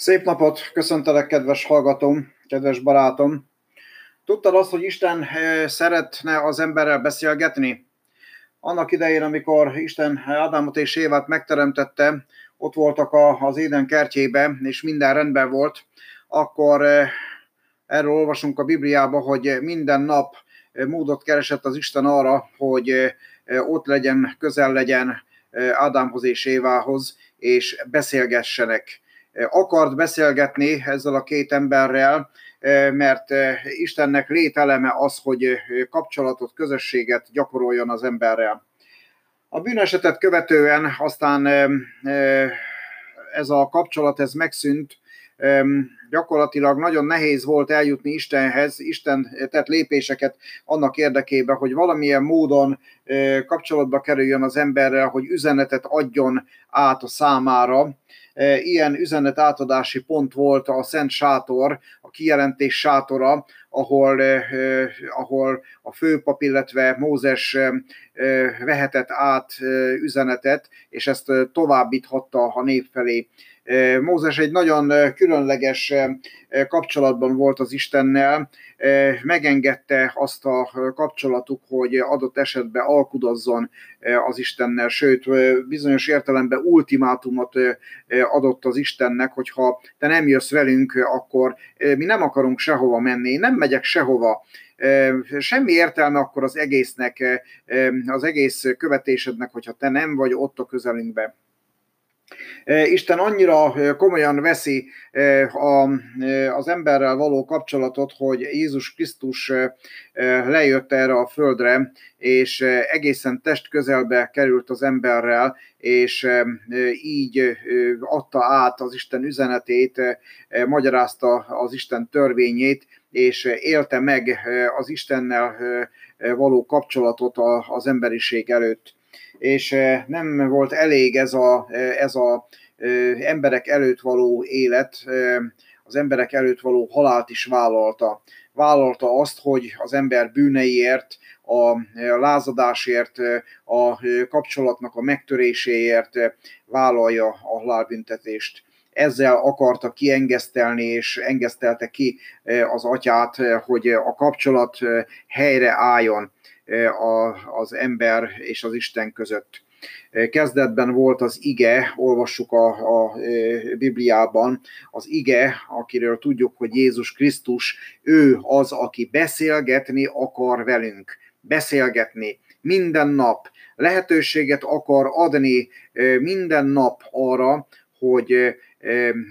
Szép napot, köszöntelek, kedves hallgatom, kedves barátom. Tudtad azt, hogy Isten eh, szeretne az emberrel beszélgetni? Annak idején, amikor Isten Ádámot és Évát megteremtette, ott voltak az Éden kertjébe, és minden rendben volt, akkor eh, erről olvasunk a Bibliába, hogy minden nap eh, módot keresett az Isten arra, hogy ott legyen, közel legyen Ádámhoz és Évához, és beszélgessenek akart beszélgetni ezzel a két emberrel, mert Istennek lételeme az, hogy kapcsolatot, közösséget gyakoroljon az emberrel. A bűnesetet követően aztán ez a kapcsolat ez megszűnt, gyakorlatilag nagyon nehéz volt eljutni Istenhez, Isten tett lépéseket annak érdekében, hogy valamilyen módon kapcsolatba kerüljön az emberrel, hogy üzenetet adjon át a számára. Ilyen üzenet átadási pont volt a Szent Sátor, a kijelentés sátora, ahol, ahol a főpap, illetve Mózes vehetett át üzenetet, és ezt továbbíthatta a nép felé. Mózes egy nagyon különleges kapcsolatban volt az Istennel, megengedte azt a kapcsolatuk, hogy adott esetben alkudozzon az Istennel, sőt, bizonyos értelemben ultimátumot adott az Istennek, hogy ha te nem jössz velünk, akkor mi nem akarunk sehova menni, nem megyek sehova, semmi értelme akkor az egésznek, az egész követésednek, hogyha te nem vagy ott a közelünkben. Isten annyira komolyan veszi az emberrel való kapcsolatot, hogy Jézus Krisztus lejött erre a földre, és egészen test közelbe került az emberrel, és így adta át az Isten üzenetét, magyarázta az Isten törvényét, és élte meg az Istennel való kapcsolatot az emberiség előtt és nem volt elég ez a, ez a emberek előtt való élet, az emberek előtt való halált is vállalta. Vállalta azt, hogy az ember bűneiért, a lázadásért, a kapcsolatnak a megtöréséért vállalja a halálbüntetést. Ezzel akarta kiengesztelni, és engesztelte ki az atyát, hogy a kapcsolat helyre álljon az ember és az Isten között. Kezdetben volt az ige, olvassuk a, a Bibliában, az ige, akiről tudjuk, hogy Jézus Krisztus, ő az, aki beszélgetni akar velünk. Beszélgetni minden nap. Lehetőséget akar adni minden nap arra, hogy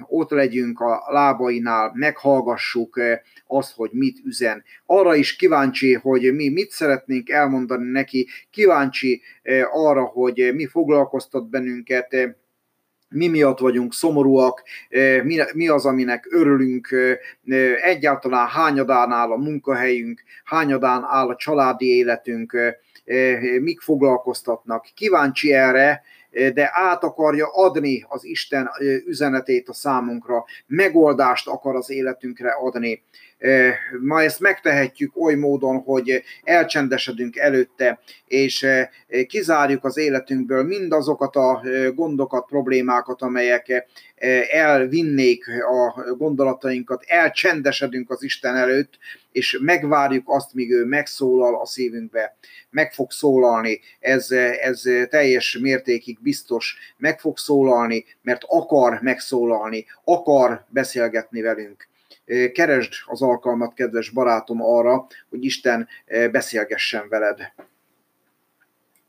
ott legyünk a lábainál, meghallgassuk azt, hogy mit üzen. Arra is kíváncsi, hogy mi mit szeretnénk elmondani neki, kíváncsi arra, hogy mi foglalkoztat bennünket, mi miatt vagyunk szomorúak, mi az, aminek örülünk, egyáltalán hányadán áll a munkahelyünk, hányadán áll a családi életünk, mik foglalkoztatnak. Kíváncsi erre, de át akarja adni az Isten üzenetét a számunkra, megoldást akar az életünkre adni. Ma ezt megtehetjük oly módon, hogy elcsendesedünk előtte, és kizárjuk az életünkből mindazokat a gondokat, problémákat, amelyek elvinnék a gondolatainkat, elcsendesedünk az Isten előtt, és megvárjuk azt, míg ő megszólal a szívünkbe. Meg fog szólalni, ez, ez teljes mértékig biztos, meg fog szólalni, mert akar megszólalni, akar beszélgetni velünk keresd az alkalmat, kedves barátom, arra, hogy Isten beszélgessen veled.